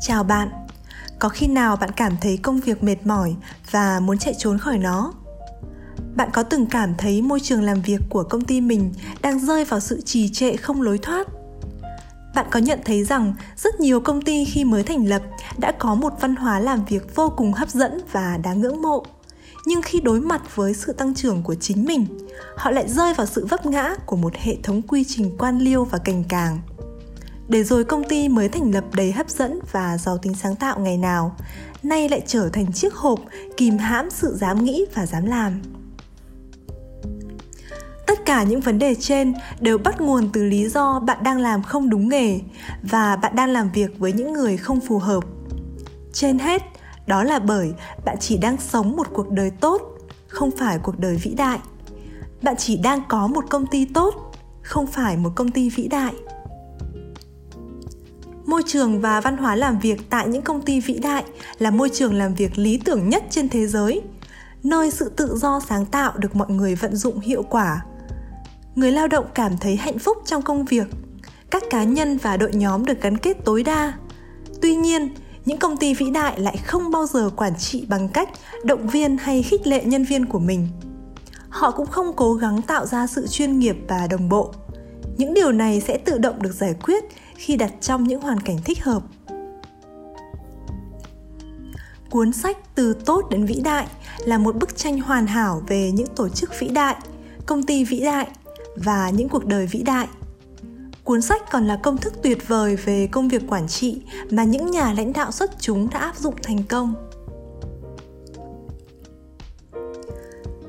Chào bạn. Có khi nào bạn cảm thấy công việc mệt mỏi và muốn chạy trốn khỏi nó? Bạn có từng cảm thấy môi trường làm việc của công ty mình đang rơi vào sự trì trệ không lối thoát? Bạn có nhận thấy rằng rất nhiều công ty khi mới thành lập đã có một văn hóa làm việc vô cùng hấp dẫn và đáng ngưỡng mộ. Nhưng khi đối mặt với sự tăng trưởng của chính mình, họ lại rơi vào sự vấp ngã của một hệ thống quy trình quan liêu và cành càng để rồi công ty mới thành lập đầy hấp dẫn và giàu tính sáng tạo ngày nào, nay lại trở thành chiếc hộp kìm hãm sự dám nghĩ và dám làm. Tất cả những vấn đề trên đều bắt nguồn từ lý do bạn đang làm không đúng nghề và bạn đang làm việc với những người không phù hợp. Trên hết, đó là bởi bạn chỉ đang sống một cuộc đời tốt, không phải cuộc đời vĩ đại. Bạn chỉ đang có một công ty tốt, không phải một công ty vĩ đại môi trường và văn hóa làm việc tại những công ty vĩ đại là môi trường làm việc lý tưởng nhất trên thế giới, nơi sự tự do sáng tạo được mọi người vận dụng hiệu quả. Người lao động cảm thấy hạnh phúc trong công việc. Các cá nhân và đội nhóm được gắn kết tối đa. Tuy nhiên, những công ty vĩ đại lại không bao giờ quản trị bằng cách động viên hay khích lệ nhân viên của mình. Họ cũng không cố gắng tạo ra sự chuyên nghiệp và đồng bộ. Những điều này sẽ tự động được giải quyết khi đặt trong những hoàn cảnh thích hợp. Cuốn sách từ tốt đến vĩ đại là một bức tranh hoàn hảo về những tổ chức vĩ đại, công ty vĩ đại và những cuộc đời vĩ đại. Cuốn sách còn là công thức tuyệt vời về công việc quản trị mà những nhà lãnh đạo xuất chúng đã áp dụng thành công.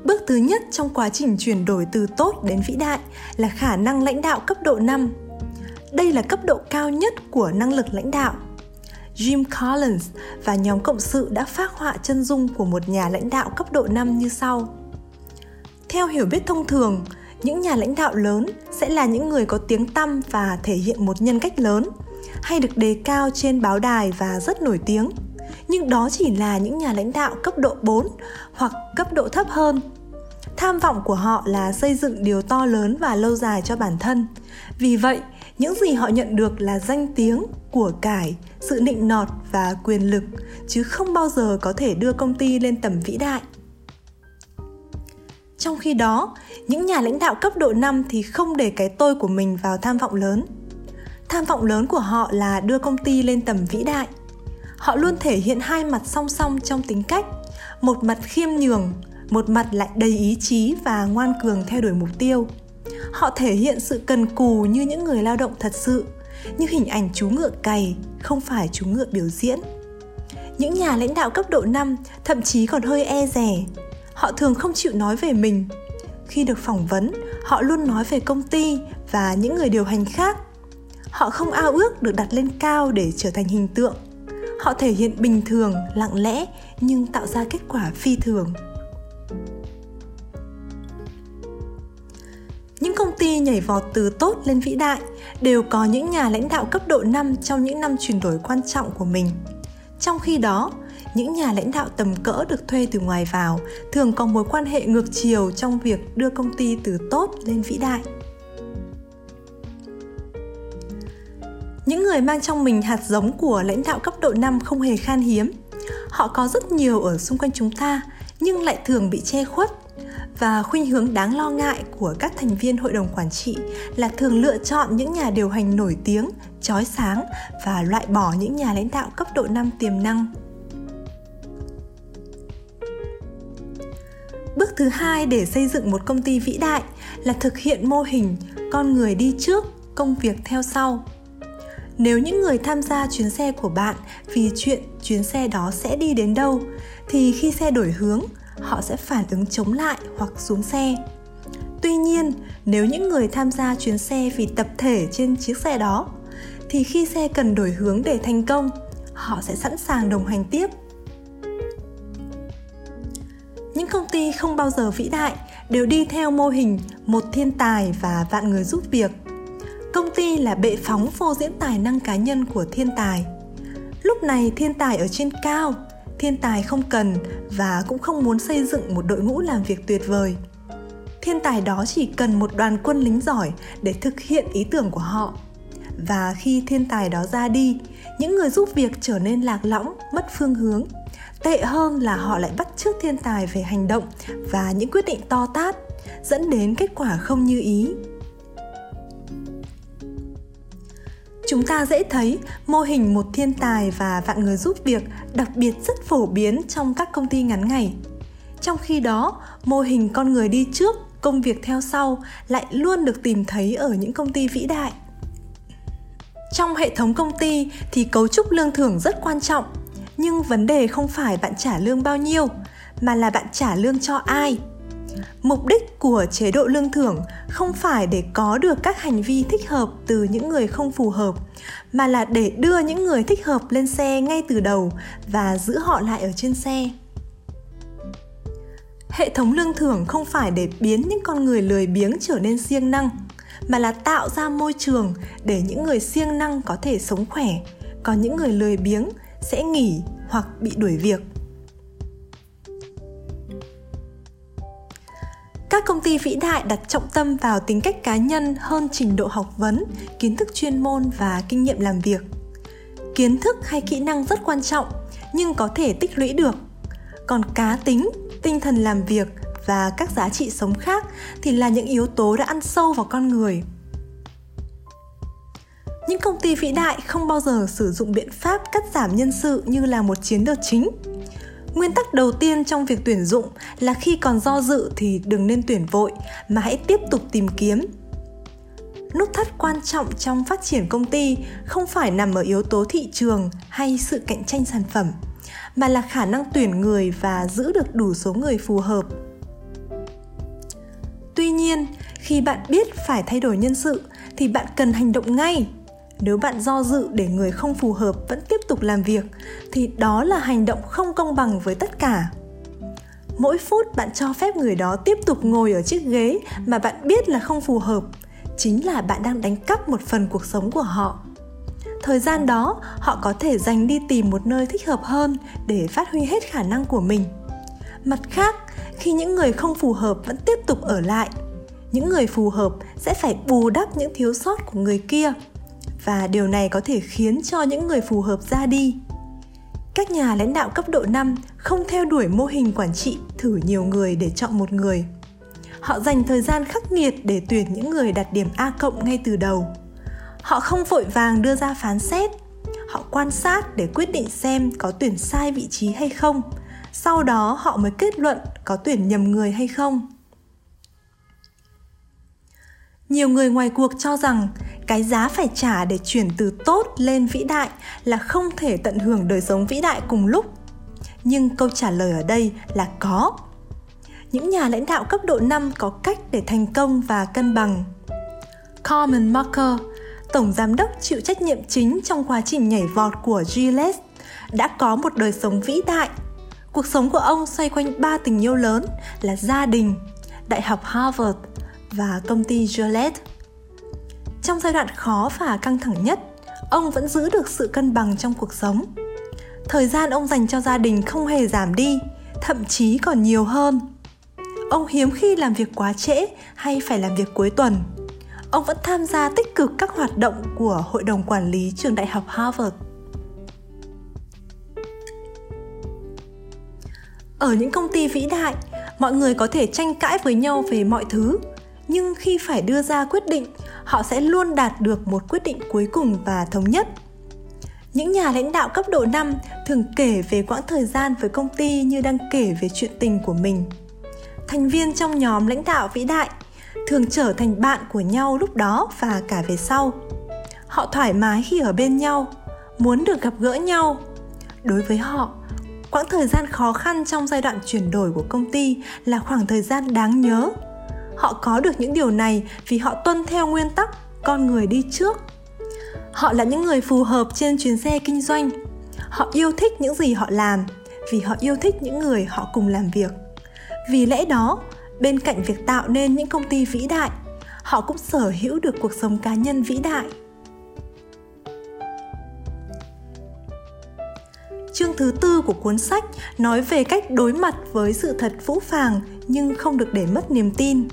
Bước thứ nhất trong quá trình chuyển đổi từ tốt đến vĩ đại là khả năng lãnh đạo cấp độ 5. Đây là cấp độ cao nhất của năng lực lãnh đạo. Jim Collins và nhóm cộng sự đã phác họa chân dung của một nhà lãnh đạo cấp độ 5 như sau. Theo hiểu biết thông thường, những nhà lãnh đạo lớn sẽ là những người có tiếng tăm và thể hiện một nhân cách lớn, hay được đề cao trên báo đài và rất nổi tiếng. Nhưng đó chỉ là những nhà lãnh đạo cấp độ 4 hoặc cấp độ thấp hơn. Tham vọng của họ là xây dựng điều to lớn và lâu dài cho bản thân. Vì vậy, những gì họ nhận được là danh tiếng của cải, sự nịnh nọt và quyền lực, chứ không bao giờ có thể đưa công ty lên tầm vĩ đại. Trong khi đó, những nhà lãnh đạo cấp độ 5 thì không để cái tôi của mình vào tham vọng lớn. Tham vọng lớn của họ là đưa công ty lên tầm vĩ đại. Họ luôn thể hiện hai mặt song song trong tính cách, một mặt khiêm nhường, một mặt lại đầy ý chí và ngoan cường theo đuổi mục tiêu. Họ thể hiện sự cần cù như những người lao động thật sự, như hình ảnh chú ngựa cày, không phải chú ngựa biểu diễn. Những nhà lãnh đạo cấp độ 5 thậm chí còn hơi e rè. Họ thường không chịu nói về mình. Khi được phỏng vấn, họ luôn nói về công ty và những người điều hành khác. Họ không ao ước được đặt lên cao để trở thành hình tượng. Họ thể hiện bình thường, lặng lẽ nhưng tạo ra kết quả phi thường. Nhảy vọt từ tốt lên vĩ đại đều có những nhà lãnh đạo cấp độ 5 trong những năm chuyển đổi quan trọng của mình. Trong khi đó, những nhà lãnh đạo tầm cỡ được thuê từ ngoài vào thường có mối quan hệ ngược chiều trong việc đưa công ty từ tốt lên vĩ đại. Những người mang trong mình hạt giống của lãnh đạo cấp độ 5 không hề khan hiếm. Họ có rất nhiều ở xung quanh chúng ta, nhưng lại thường bị che khuất và khuynh hướng đáng lo ngại của các thành viên hội đồng quản trị là thường lựa chọn những nhà điều hành nổi tiếng, chói sáng và loại bỏ những nhà lãnh đạo cấp độ 5 tiềm năng. Bước thứ hai để xây dựng một công ty vĩ đại là thực hiện mô hình con người đi trước, công việc theo sau. Nếu những người tham gia chuyến xe của bạn vì chuyện chuyến xe đó sẽ đi đến đâu thì khi xe đổi hướng, họ sẽ phản ứng chống lại hoặc xuống xe. Tuy nhiên, nếu những người tham gia chuyến xe vì tập thể trên chiếc xe đó, thì khi xe cần đổi hướng để thành công, họ sẽ sẵn sàng đồng hành tiếp. Những công ty không bao giờ vĩ đại đều đi theo mô hình một thiên tài và vạn người giúp việc. Công ty là bệ phóng phô diễn tài năng cá nhân của thiên tài. Lúc này thiên tài ở trên cao thiên tài không cần và cũng không muốn xây dựng một đội ngũ làm việc tuyệt vời. Thiên tài đó chỉ cần một đoàn quân lính giỏi để thực hiện ý tưởng của họ. Và khi thiên tài đó ra đi, những người giúp việc trở nên lạc lõng, mất phương hướng. Tệ hơn là họ lại bắt chước thiên tài về hành động và những quyết định to tát, dẫn đến kết quả không như ý. Chúng ta dễ thấy mô hình một thiên tài và vạn người giúp việc đặc biệt rất phổ biến trong các công ty ngắn ngày. Trong khi đó, mô hình con người đi trước, công việc theo sau lại luôn được tìm thấy ở những công ty vĩ đại. Trong hệ thống công ty thì cấu trúc lương thưởng rất quan trọng. Nhưng vấn đề không phải bạn trả lương bao nhiêu, mà là bạn trả lương cho ai mục đích của chế độ lương thưởng không phải để có được các hành vi thích hợp từ những người không phù hợp, mà là để đưa những người thích hợp lên xe ngay từ đầu và giữ họ lại ở trên xe. Hệ thống lương thưởng không phải để biến những con người lười biếng trở nên siêng năng, mà là tạo ra môi trường để những người siêng năng có thể sống khỏe, còn những người lười biếng sẽ nghỉ hoặc bị đuổi việc. Các công ty vĩ đại đặt trọng tâm vào tính cách cá nhân hơn trình độ học vấn, kiến thức chuyên môn và kinh nghiệm làm việc. Kiến thức hay kỹ năng rất quan trọng, nhưng có thể tích lũy được. Còn cá tính, tinh thần làm việc và các giá trị sống khác thì là những yếu tố đã ăn sâu vào con người. Những công ty vĩ đại không bao giờ sử dụng biện pháp cắt giảm nhân sự như là một chiến lược chính nguyên tắc đầu tiên trong việc tuyển dụng là khi còn do dự thì đừng nên tuyển vội, mà hãy tiếp tục tìm kiếm. Nút thắt quan trọng trong phát triển công ty không phải nằm ở yếu tố thị trường hay sự cạnh tranh sản phẩm, mà là khả năng tuyển người và giữ được đủ số người phù hợp. Tuy nhiên, khi bạn biết phải thay đổi nhân sự thì bạn cần hành động ngay nếu bạn do dự để người không phù hợp vẫn tiếp tục làm việc, thì đó là hành động không công bằng với tất cả. Mỗi phút bạn cho phép người đó tiếp tục ngồi ở chiếc ghế mà bạn biết là không phù hợp, chính là bạn đang đánh cắp một phần cuộc sống của họ. Thời gian đó, họ có thể dành đi tìm một nơi thích hợp hơn để phát huy hết khả năng của mình. Mặt khác, khi những người không phù hợp vẫn tiếp tục ở lại, những người phù hợp sẽ phải bù đắp những thiếu sót của người kia và điều này có thể khiến cho những người phù hợp ra đi. Các nhà lãnh đạo cấp độ 5 không theo đuổi mô hình quản trị thử nhiều người để chọn một người. Họ dành thời gian khắc nghiệt để tuyển những người đạt điểm A cộng ngay từ đầu. Họ không vội vàng đưa ra phán xét. Họ quan sát để quyết định xem có tuyển sai vị trí hay không. Sau đó họ mới kết luận có tuyển nhầm người hay không. Nhiều người ngoài cuộc cho rằng cái giá phải trả để chuyển từ tốt lên vĩ đại là không thể tận hưởng đời sống vĩ đại cùng lúc nhưng câu trả lời ở đây là có những nhà lãnh đạo cấp độ 5 có cách để thành công và cân bằng. Carmen Marker, tổng giám đốc chịu trách nhiệm chính trong quá trình nhảy vọt của Gillette, đã có một đời sống vĩ đại. Cuộc sống của ông xoay quanh ba tình yêu lớn là gia đình, Đại học Harvard và công ty Gillette. Trong giai đoạn khó và căng thẳng nhất, ông vẫn giữ được sự cân bằng trong cuộc sống. Thời gian ông dành cho gia đình không hề giảm đi, thậm chí còn nhiều hơn. Ông hiếm khi làm việc quá trễ hay phải làm việc cuối tuần. Ông vẫn tham gia tích cực các hoạt động của Hội đồng Quản lý trường Đại học Harvard. Ở những công ty vĩ đại, mọi người có thể tranh cãi với nhau về mọi thứ, nhưng khi phải đưa ra quyết định họ sẽ luôn đạt được một quyết định cuối cùng và thống nhất. Những nhà lãnh đạo cấp độ 5 thường kể về quãng thời gian với công ty như đang kể về chuyện tình của mình. Thành viên trong nhóm lãnh đạo vĩ đại thường trở thành bạn của nhau lúc đó và cả về sau. Họ thoải mái khi ở bên nhau, muốn được gặp gỡ nhau. Đối với họ, quãng thời gian khó khăn trong giai đoạn chuyển đổi của công ty là khoảng thời gian đáng nhớ họ có được những điều này vì họ tuân theo nguyên tắc con người đi trước. Họ là những người phù hợp trên chuyến xe kinh doanh. Họ yêu thích những gì họ làm vì họ yêu thích những người họ cùng làm việc. Vì lẽ đó, bên cạnh việc tạo nên những công ty vĩ đại, họ cũng sở hữu được cuộc sống cá nhân vĩ đại. Chương thứ tư của cuốn sách nói về cách đối mặt với sự thật phũ phàng nhưng không được để mất niềm tin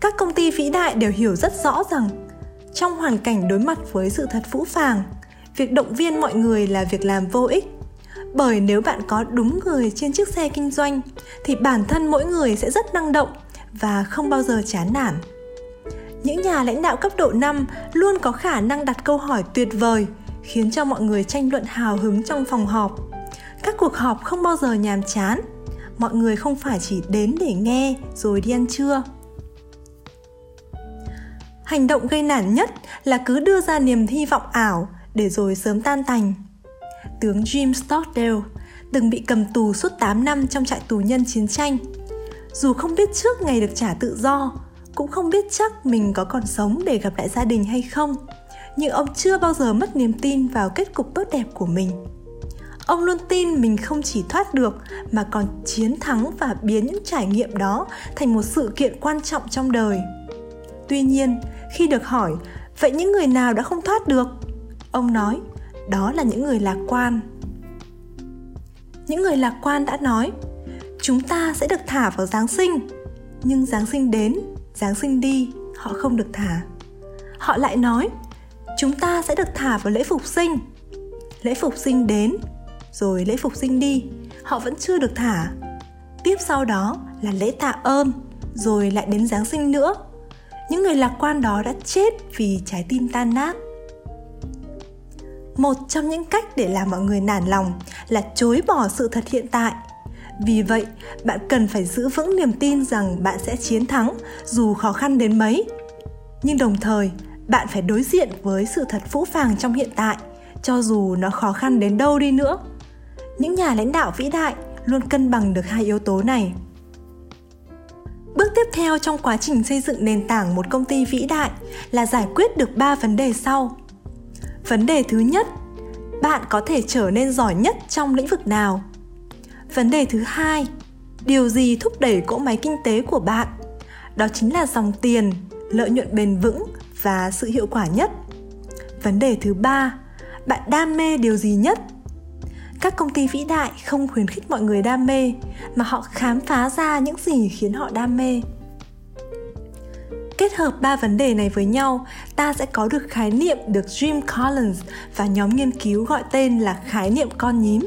các công ty vĩ đại đều hiểu rất rõ rằng trong hoàn cảnh đối mặt với sự thật phũ phàng việc động viên mọi người là việc làm vô ích bởi nếu bạn có đúng người trên chiếc xe kinh doanh thì bản thân mỗi người sẽ rất năng động và không bao giờ chán nản. Những nhà lãnh đạo cấp độ 5 luôn có khả năng đặt câu hỏi tuyệt vời, khiến cho mọi người tranh luận hào hứng trong phòng họp. Các cuộc họp không bao giờ nhàm chán, mọi người không phải chỉ đến để nghe rồi đi ăn trưa. Hành động gây nản nhất là cứ đưa ra niềm hy vọng ảo để rồi sớm tan tành. Tướng Jim Stockdale từng bị cầm tù suốt 8 năm trong trại tù nhân chiến tranh. Dù không biết trước ngày được trả tự do, cũng không biết chắc mình có còn sống để gặp lại gia đình hay không, nhưng ông chưa bao giờ mất niềm tin vào kết cục tốt đẹp của mình. Ông luôn tin mình không chỉ thoát được mà còn chiến thắng và biến những trải nghiệm đó thành một sự kiện quan trọng trong đời. Tuy nhiên, khi được hỏi, vậy những người nào đã không thoát được? Ông nói, đó là những người lạc quan. Những người lạc quan đã nói, chúng ta sẽ được thả vào Giáng sinh, nhưng Giáng sinh đến, Giáng sinh đi, họ không được thả. Họ lại nói, chúng ta sẽ được thả vào lễ phục sinh. Lễ phục sinh đến, rồi lễ phục sinh đi, họ vẫn chưa được thả. Tiếp sau đó là lễ tạ ơn, rồi lại đến Giáng sinh nữa. Những người lạc quan đó đã chết vì trái tim tan nát. Một trong những cách để làm mọi người nản lòng là chối bỏ sự thật hiện tại. Vì vậy, bạn cần phải giữ vững niềm tin rằng bạn sẽ chiến thắng dù khó khăn đến mấy. Nhưng đồng thời, bạn phải đối diện với sự thật phũ phàng trong hiện tại, cho dù nó khó khăn đến đâu đi nữa. Những nhà lãnh đạo vĩ đại luôn cân bằng được hai yếu tố này. Bước tiếp theo trong quá trình xây dựng nền tảng một công ty vĩ đại là giải quyết được ba vấn đề sau. Vấn đề thứ nhất, bạn có thể trở nên giỏi nhất trong lĩnh vực nào? Vấn đề thứ hai, điều gì thúc đẩy cỗ máy kinh tế của bạn? Đó chính là dòng tiền, lợi nhuận bền vững và sự hiệu quả nhất. Vấn đề thứ ba, bạn đam mê điều gì nhất? Các công ty vĩ đại không khuyến khích mọi người đam mê mà họ khám phá ra những gì khiến họ đam mê Kết hợp ba vấn đề này với nhau, ta sẽ có được khái niệm được Jim Collins và nhóm nghiên cứu gọi tên là khái niệm con nhím.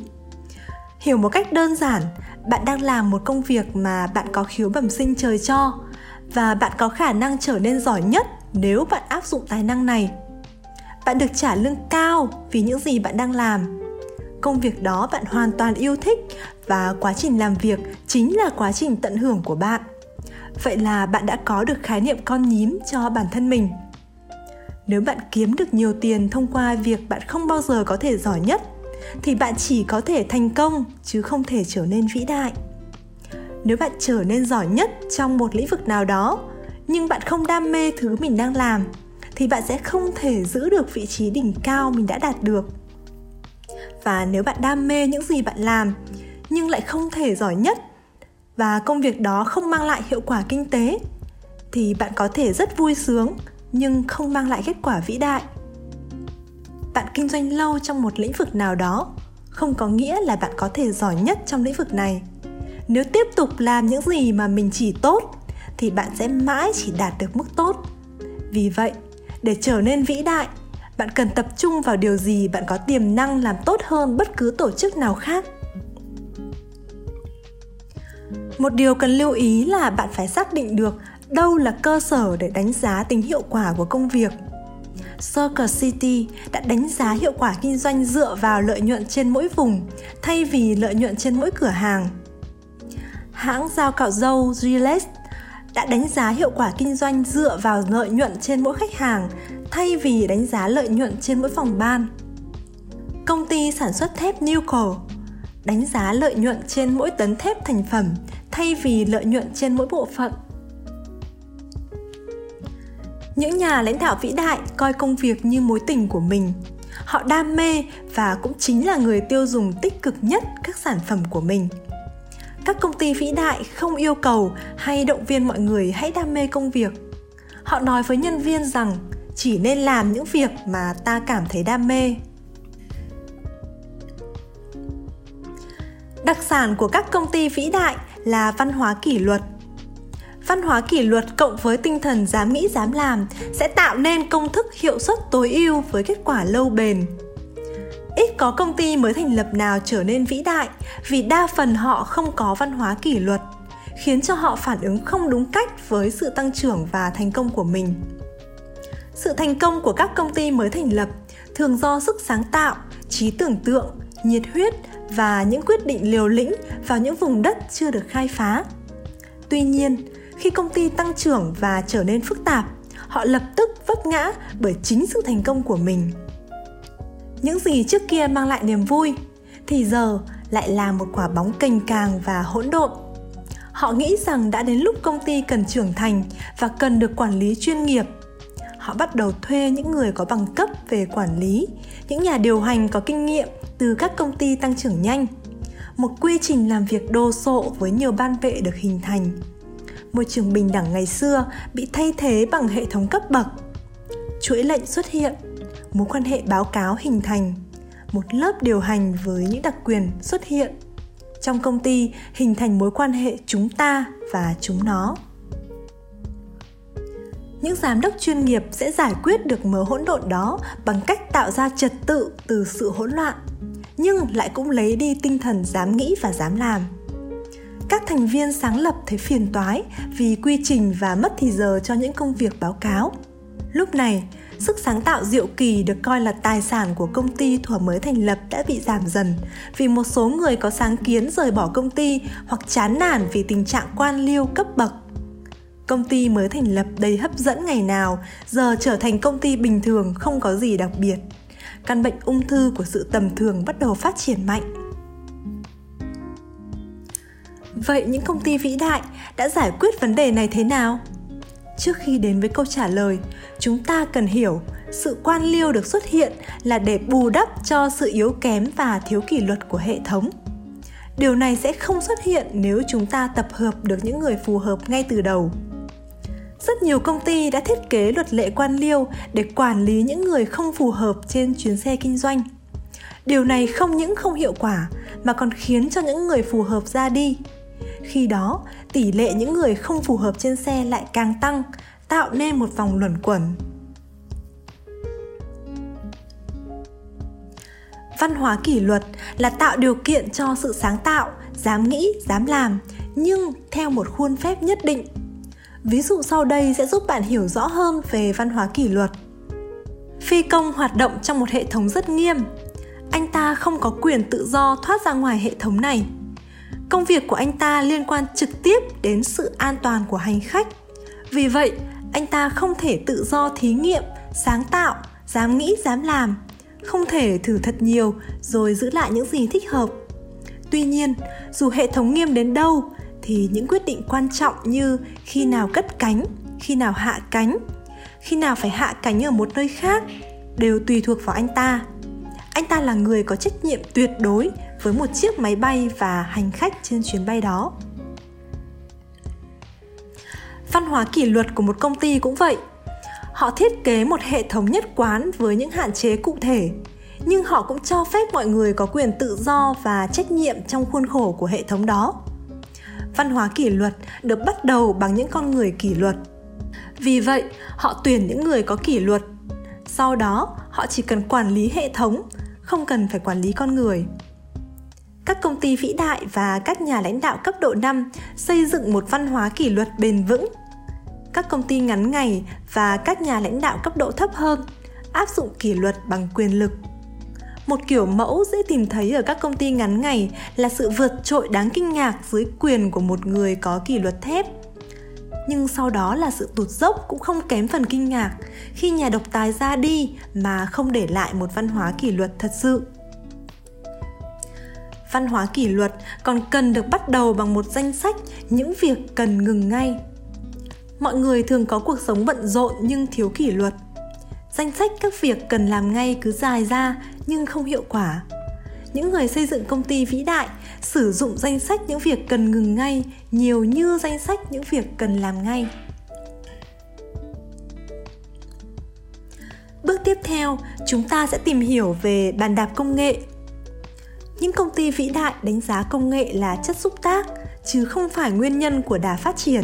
Hiểu một cách đơn giản, bạn đang làm một công việc mà bạn có khiếu bẩm sinh trời cho và bạn có khả năng trở nên giỏi nhất nếu bạn áp dụng tài năng này. Bạn được trả lương cao vì những gì bạn đang làm. Công việc đó bạn hoàn toàn yêu thích và quá trình làm việc chính là quá trình tận hưởng của bạn. Vậy là bạn đã có được khái niệm con nhím cho bản thân mình. Nếu bạn kiếm được nhiều tiền thông qua việc bạn không bao giờ có thể giỏi nhất, thì bạn chỉ có thể thành công chứ không thể trở nên vĩ đại. Nếu bạn trở nên giỏi nhất trong một lĩnh vực nào đó, nhưng bạn không đam mê thứ mình đang làm, thì bạn sẽ không thể giữ được vị trí đỉnh cao mình đã đạt được và nếu bạn đam mê những gì bạn làm, nhưng lại không thể giỏi nhất, và công việc đó không mang lại hiệu quả kinh tế, thì bạn có thể rất vui sướng, nhưng không mang lại kết quả vĩ đại. Bạn kinh doanh lâu trong một lĩnh vực nào đó, không có nghĩa là bạn có thể giỏi nhất trong lĩnh vực này. Nếu tiếp tục làm những gì mà mình chỉ tốt, thì bạn sẽ mãi chỉ đạt được mức tốt. Vì vậy, để trở nên vĩ đại bạn cần tập trung vào điều gì? Bạn có tiềm năng làm tốt hơn bất cứ tổ chức nào khác? Một điều cần lưu ý là bạn phải xác định được đâu là cơ sở để đánh giá tính hiệu quả của công việc. Circle City đã đánh giá hiệu quả kinh doanh dựa vào lợi nhuận trên mỗi vùng, thay vì lợi nhuận trên mỗi cửa hàng. Hãng giao cạo dâu Gillette đã đánh giá hiệu quả kinh doanh dựa vào lợi nhuận trên mỗi khách hàng thay vì đánh giá lợi nhuận trên mỗi phòng ban. Công ty sản xuất thép Nucor đánh giá lợi nhuận trên mỗi tấn thép thành phẩm thay vì lợi nhuận trên mỗi bộ phận. Những nhà lãnh đạo vĩ đại coi công việc như mối tình của mình. Họ đam mê và cũng chính là người tiêu dùng tích cực nhất các sản phẩm của mình. Các công ty vĩ đại không yêu cầu hay động viên mọi người hãy đam mê công việc. Họ nói với nhân viên rằng chỉ nên làm những việc mà ta cảm thấy đam mê. Đặc sản của các công ty vĩ đại là văn hóa kỷ luật. Văn hóa kỷ luật cộng với tinh thần dám nghĩ, dám làm sẽ tạo nên công thức hiệu suất tối ưu với kết quả lâu bền. Ít có công ty mới thành lập nào trở nên vĩ đại vì đa phần họ không có văn hóa kỷ luật, khiến cho họ phản ứng không đúng cách với sự tăng trưởng và thành công của mình sự thành công của các công ty mới thành lập thường do sức sáng tạo, trí tưởng tượng, nhiệt huyết và những quyết định liều lĩnh vào những vùng đất chưa được khai phá. Tuy nhiên, khi công ty tăng trưởng và trở nên phức tạp, họ lập tức vấp ngã bởi chính sự thành công của mình. Những gì trước kia mang lại niềm vui thì giờ lại là một quả bóng cành càng và hỗn độn. Họ nghĩ rằng đã đến lúc công ty cần trưởng thành và cần được quản lý chuyên nghiệp họ bắt đầu thuê những người có bằng cấp về quản lý, những nhà điều hành có kinh nghiệm từ các công ty tăng trưởng nhanh. Một quy trình làm việc đồ sộ với nhiều ban vệ được hình thành. Môi trường bình đẳng ngày xưa bị thay thế bằng hệ thống cấp bậc. Chuỗi lệnh xuất hiện, mối quan hệ báo cáo hình thành, một lớp điều hành với những đặc quyền xuất hiện. Trong công ty hình thành mối quan hệ chúng ta và chúng nó những giám đốc chuyên nghiệp sẽ giải quyết được mớ hỗn độn đó bằng cách tạo ra trật tự từ sự hỗn loạn, nhưng lại cũng lấy đi tinh thần dám nghĩ và dám làm. Các thành viên sáng lập thấy phiền toái vì quy trình và mất thì giờ cho những công việc báo cáo. Lúc này, sức sáng tạo diệu kỳ được coi là tài sản của công ty thuở mới thành lập đã bị giảm dần vì một số người có sáng kiến rời bỏ công ty hoặc chán nản vì tình trạng quan liêu cấp bậc công ty mới thành lập đầy hấp dẫn ngày nào, giờ trở thành công ty bình thường không có gì đặc biệt. Căn bệnh ung thư của sự tầm thường bắt đầu phát triển mạnh. Vậy những công ty vĩ đại đã giải quyết vấn đề này thế nào? Trước khi đến với câu trả lời, chúng ta cần hiểu sự quan liêu được xuất hiện là để bù đắp cho sự yếu kém và thiếu kỷ luật của hệ thống. Điều này sẽ không xuất hiện nếu chúng ta tập hợp được những người phù hợp ngay từ đầu rất nhiều công ty đã thiết kế luật lệ quan liêu để quản lý những người không phù hợp trên chuyến xe kinh doanh. Điều này không những không hiệu quả, mà còn khiến cho những người phù hợp ra đi. Khi đó, tỷ lệ những người không phù hợp trên xe lại càng tăng, tạo nên một vòng luẩn quẩn. Văn hóa kỷ luật là tạo điều kiện cho sự sáng tạo, dám nghĩ, dám làm, nhưng theo một khuôn phép nhất định ví dụ sau đây sẽ giúp bạn hiểu rõ hơn về văn hóa kỷ luật. Phi công hoạt động trong một hệ thống rất nghiêm. Anh ta không có quyền tự do thoát ra ngoài hệ thống này. Công việc của anh ta liên quan trực tiếp đến sự an toàn của hành khách. Vì vậy, anh ta không thể tự do thí nghiệm, sáng tạo, dám nghĩ, dám làm. Không thể thử thật nhiều rồi giữ lại những gì thích hợp. Tuy nhiên, dù hệ thống nghiêm đến đâu thì những quyết định quan trọng như khi nào cất cánh, khi nào hạ cánh, khi nào phải hạ cánh ở một nơi khác đều tùy thuộc vào anh ta. Anh ta là người có trách nhiệm tuyệt đối với một chiếc máy bay và hành khách trên chuyến bay đó. Văn hóa kỷ luật của một công ty cũng vậy. Họ thiết kế một hệ thống nhất quán với những hạn chế cụ thể, nhưng họ cũng cho phép mọi người có quyền tự do và trách nhiệm trong khuôn khổ của hệ thống đó văn hóa kỷ luật được bắt đầu bằng những con người kỷ luật vì vậy, họ tuyển những người có kỷ luật sau đó, họ chỉ cần quản lý hệ thống, không cần phải quản lý con người các công ty vĩ đại và các nhà lãnh đạo cấp độ 5 xây dựng một văn hóa kỷ luật bền vững. Các công ty ngắn ngày và các nhà lãnh đạo cấp độ thấp hơn áp dụng kỷ luật bằng quyền lực. Một kiểu mẫu dễ tìm thấy ở các công ty ngắn ngày là sự vượt trội đáng kinh ngạc dưới quyền của một người có kỷ luật thép. Nhưng sau đó là sự tụt dốc cũng không kém phần kinh ngạc khi nhà độc tài ra đi mà không để lại một văn hóa kỷ luật thật sự. Văn hóa kỷ luật còn cần được bắt đầu bằng một danh sách những việc cần ngừng ngay. Mọi người thường có cuộc sống bận rộn nhưng thiếu kỷ luật danh sách các việc cần làm ngay cứ dài ra, nhưng không hiệu quả. Những người xây dựng công ty vĩ đại sử dụng danh sách những việc cần ngừng ngay nhiều như danh sách những việc cần làm ngay. Bước tiếp theo, chúng ta sẽ tìm hiểu về bàn đạp công nghệ. Những công ty vĩ đại đánh giá công nghệ là chất xúc tác, chứ không phải nguyên nhân của đà phát triển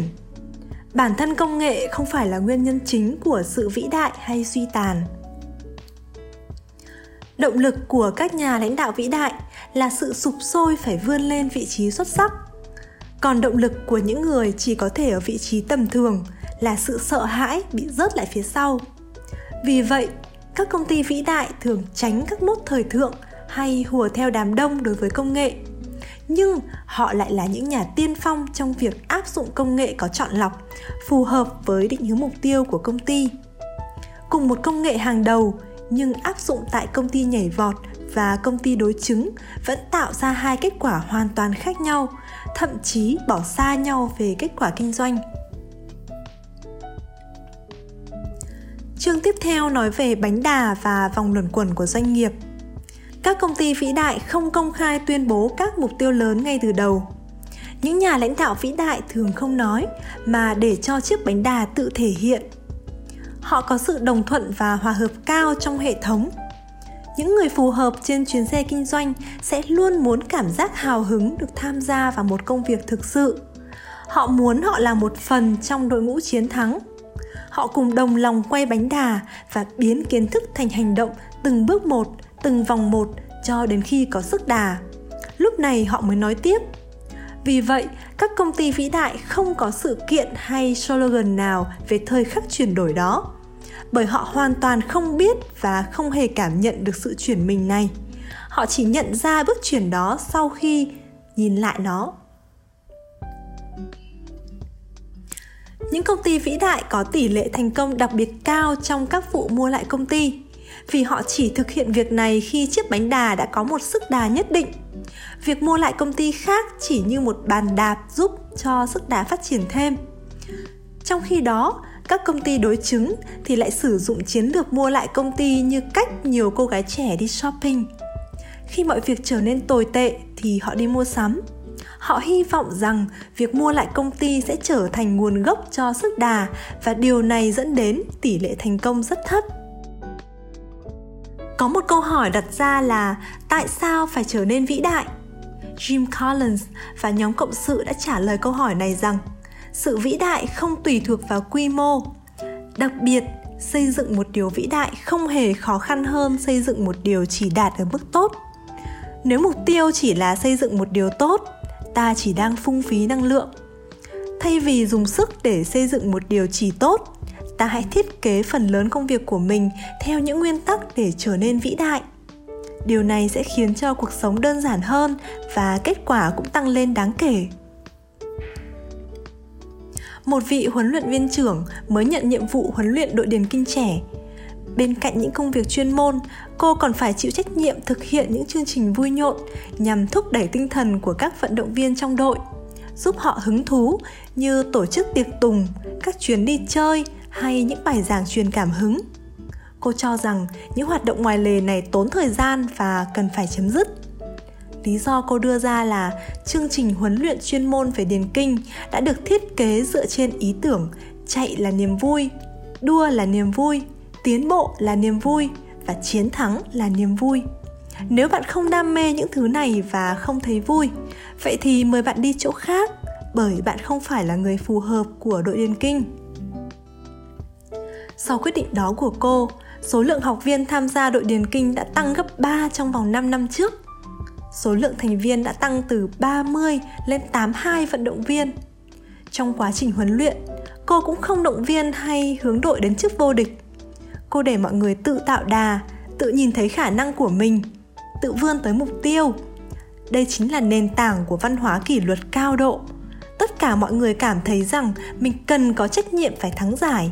bản thân công nghệ không phải là nguyên nhân chính của sự vĩ đại hay suy tàn. Động lực của các nhà lãnh đạo vĩ đại là sự sụp sôi phải vươn lên vị trí xuất sắc. Còn động lực của những người chỉ có thể ở vị trí tầm thường là sự sợ hãi bị rớt lại phía sau. Vì vậy, các công ty vĩ đại thường tránh các mốt thời thượng hay hùa theo đám đông đối với công nghệ nhưng họ lại là những nhà tiên phong trong việc áp dụng công nghệ có chọn lọc, phù hợp với định hướng mục tiêu của công ty. Cùng một công nghệ hàng đầu, nhưng áp dụng tại công ty nhảy vọt và công ty đối chứng vẫn tạo ra hai kết quả hoàn toàn khác nhau, thậm chí bỏ xa nhau về kết quả kinh doanh. Chương tiếp theo nói về bánh đà và vòng luẩn quẩn của doanh nghiệp các công ty vĩ đại không công khai tuyên bố các mục tiêu lớn ngay từ đầu. Những nhà lãnh đạo vĩ đại thường không nói, mà để cho chiếc bánh đà tự thể hiện. Họ có sự đồng thuận và hòa hợp cao trong hệ thống. Những người phù hợp trên chuyến xe kinh doanh sẽ luôn muốn cảm giác hào hứng được tham gia vào một công việc thực sự. Họ muốn họ là một phần trong đội ngũ chiến thắng. Họ cùng đồng lòng quay bánh đà và biến kiến thức thành hành động từng bước một từng vòng một cho đến khi có sức đà. Lúc này họ mới nói tiếp. Vì vậy, các công ty vĩ đại không có sự kiện hay slogan nào về thời khắc chuyển đổi đó, bởi họ hoàn toàn không biết và không hề cảm nhận được sự chuyển mình này. Họ chỉ nhận ra bước chuyển đó sau khi nhìn lại nó. Những công ty vĩ đại có tỷ lệ thành công đặc biệt cao trong các vụ mua lại công ty vì họ chỉ thực hiện việc này khi chiếc bánh đà đã có một sức đà nhất định. Việc mua lại công ty khác chỉ như một bàn đạp giúp cho sức đà phát triển thêm. Trong khi đó, các công ty đối chứng thì lại sử dụng chiến lược mua lại công ty như cách nhiều cô gái trẻ đi shopping. Khi mọi việc trở nên tồi tệ thì họ đi mua sắm. Họ hy vọng rằng việc mua lại công ty sẽ trở thành nguồn gốc cho sức đà và điều này dẫn đến tỷ lệ thành công rất thấp có một câu hỏi đặt ra là tại sao phải trở nên vĩ đại? Jim collins và nhóm cộng sự đã trả lời câu hỏi này rằng sự vĩ đại không tùy thuộc vào quy mô. Đặc biệt, xây dựng một điều vĩ đại không hề khó khăn hơn xây dựng một điều chỉ đạt ở mức tốt. Nếu mục tiêu chỉ là xây dựng một điều tốt, ta chỉ đang phung phí năng lượng. Thay vì dùng sức để xây dựng một điều chỉ tốt ta hãy thiết kế phần lớn công việc của mình theo những nguyên tắc để trở nên vĩ đại. Điều này sẽ khiến cho cuộc sống đơn giản hơn và kết quả cũng tăng lên đáng kể. Một vị huấn luyện viên trưởng mới nhận nhiệm vụ huấn luyện đội điền kinh trẻ. Bên cạnh những công việc chuyên môn, cô còn phải chịu trách nhiệm thực hiện những chương trình vui nhộn nhằm thúc đẩy tinh thần của các vận động viên trong đội, giúp họ hứng thú như tổ chức tiệc tùng, các chuyến đi chơi hay những bài giảng truyền cảm hứng. Cô cho rằng những hoạt động ngoài lề này tốn thời gian và cần phải chấm dứt. Lý do cô đưa ra là chương trình huấn luyện chuyên môn về điền kinh đã được thiết kế dựa trên ý tưởng chạy là niềm vui, đua là niềm vui, tiến bộ là niềm vui và chiến thắng là niềm vui. Nếu bạn không đam mê những thứ này và không thấy vui, vậy thì mời bạn đi chỗ khác bởi bạn không phải là người phù hợp của đội điền kinh sau quyết định đó của cô, số lượng học viên tham gia đội điền kinh đã tăng gấp 3 trong vòng 5 năm trước. Số lượng thành viên đã tăng từ 30 lên 82 vận động viên. Trong quá trình huấn luyện, cô cũng không động viên hay hướng đội đến chức vô địch. Cô để mọi người tự tạo đà, tự nhìn thấy khả năng của mình, tự vươn tới mục tiêu. Đây chính là nền tảng của văn hóa kỷ luật cao độ. Tất cả mọi người cảm thấy rằng mình cần có trách nhiệm phải thắng giải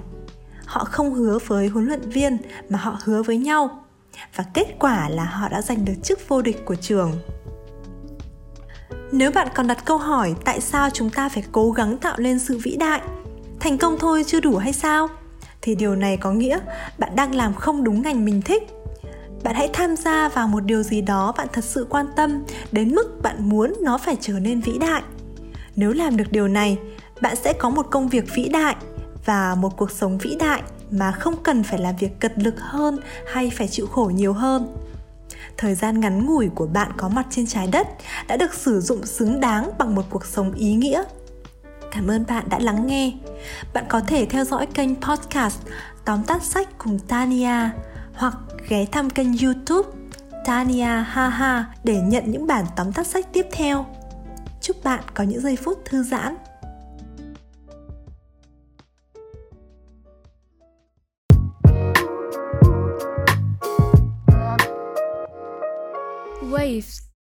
họ không hứa với huấn luyện viên mà họ hứa với nhau. Và kết quả là họ đã giành được chức vô địch của trường. Nếu bạn còn đặt câu hỏi tại sao chúng ta phải cố gắng tạo lên sự vĩ đại, thành công thôi chưa đủ hay sao? Thì điều này có nghĩa bạn đang làm không đúng ngành mình thích. Bạn hãy tham gia vào một điều gì đó bạn thật sự quan tâm đến mức bạn muốn nó phải trở nên vĩ đại. Nếu làm được điều này, bạn sẽ có một công việc vĩ đại và một cuộc sống vĩ đại mà không cần phải làm việc cật lực hơn hay phải chịu khổ nhiều hơn. Thời gian ngắn ngủi của bạn có mặt trên trái đất đã được sử dụng xứng đáng bằng một cuộc sống ý nghĩa. Cảm ơn bạn đã lắng nghe. Bạn có thể theo dõi kênh podcast tóm tắt sách cùng tania hoặc ghé thăm kênh youtube tania haha để nhận những bản tóm tắt sách tiếp theo. Chúc bạn có những giây phút thư giãn. waves.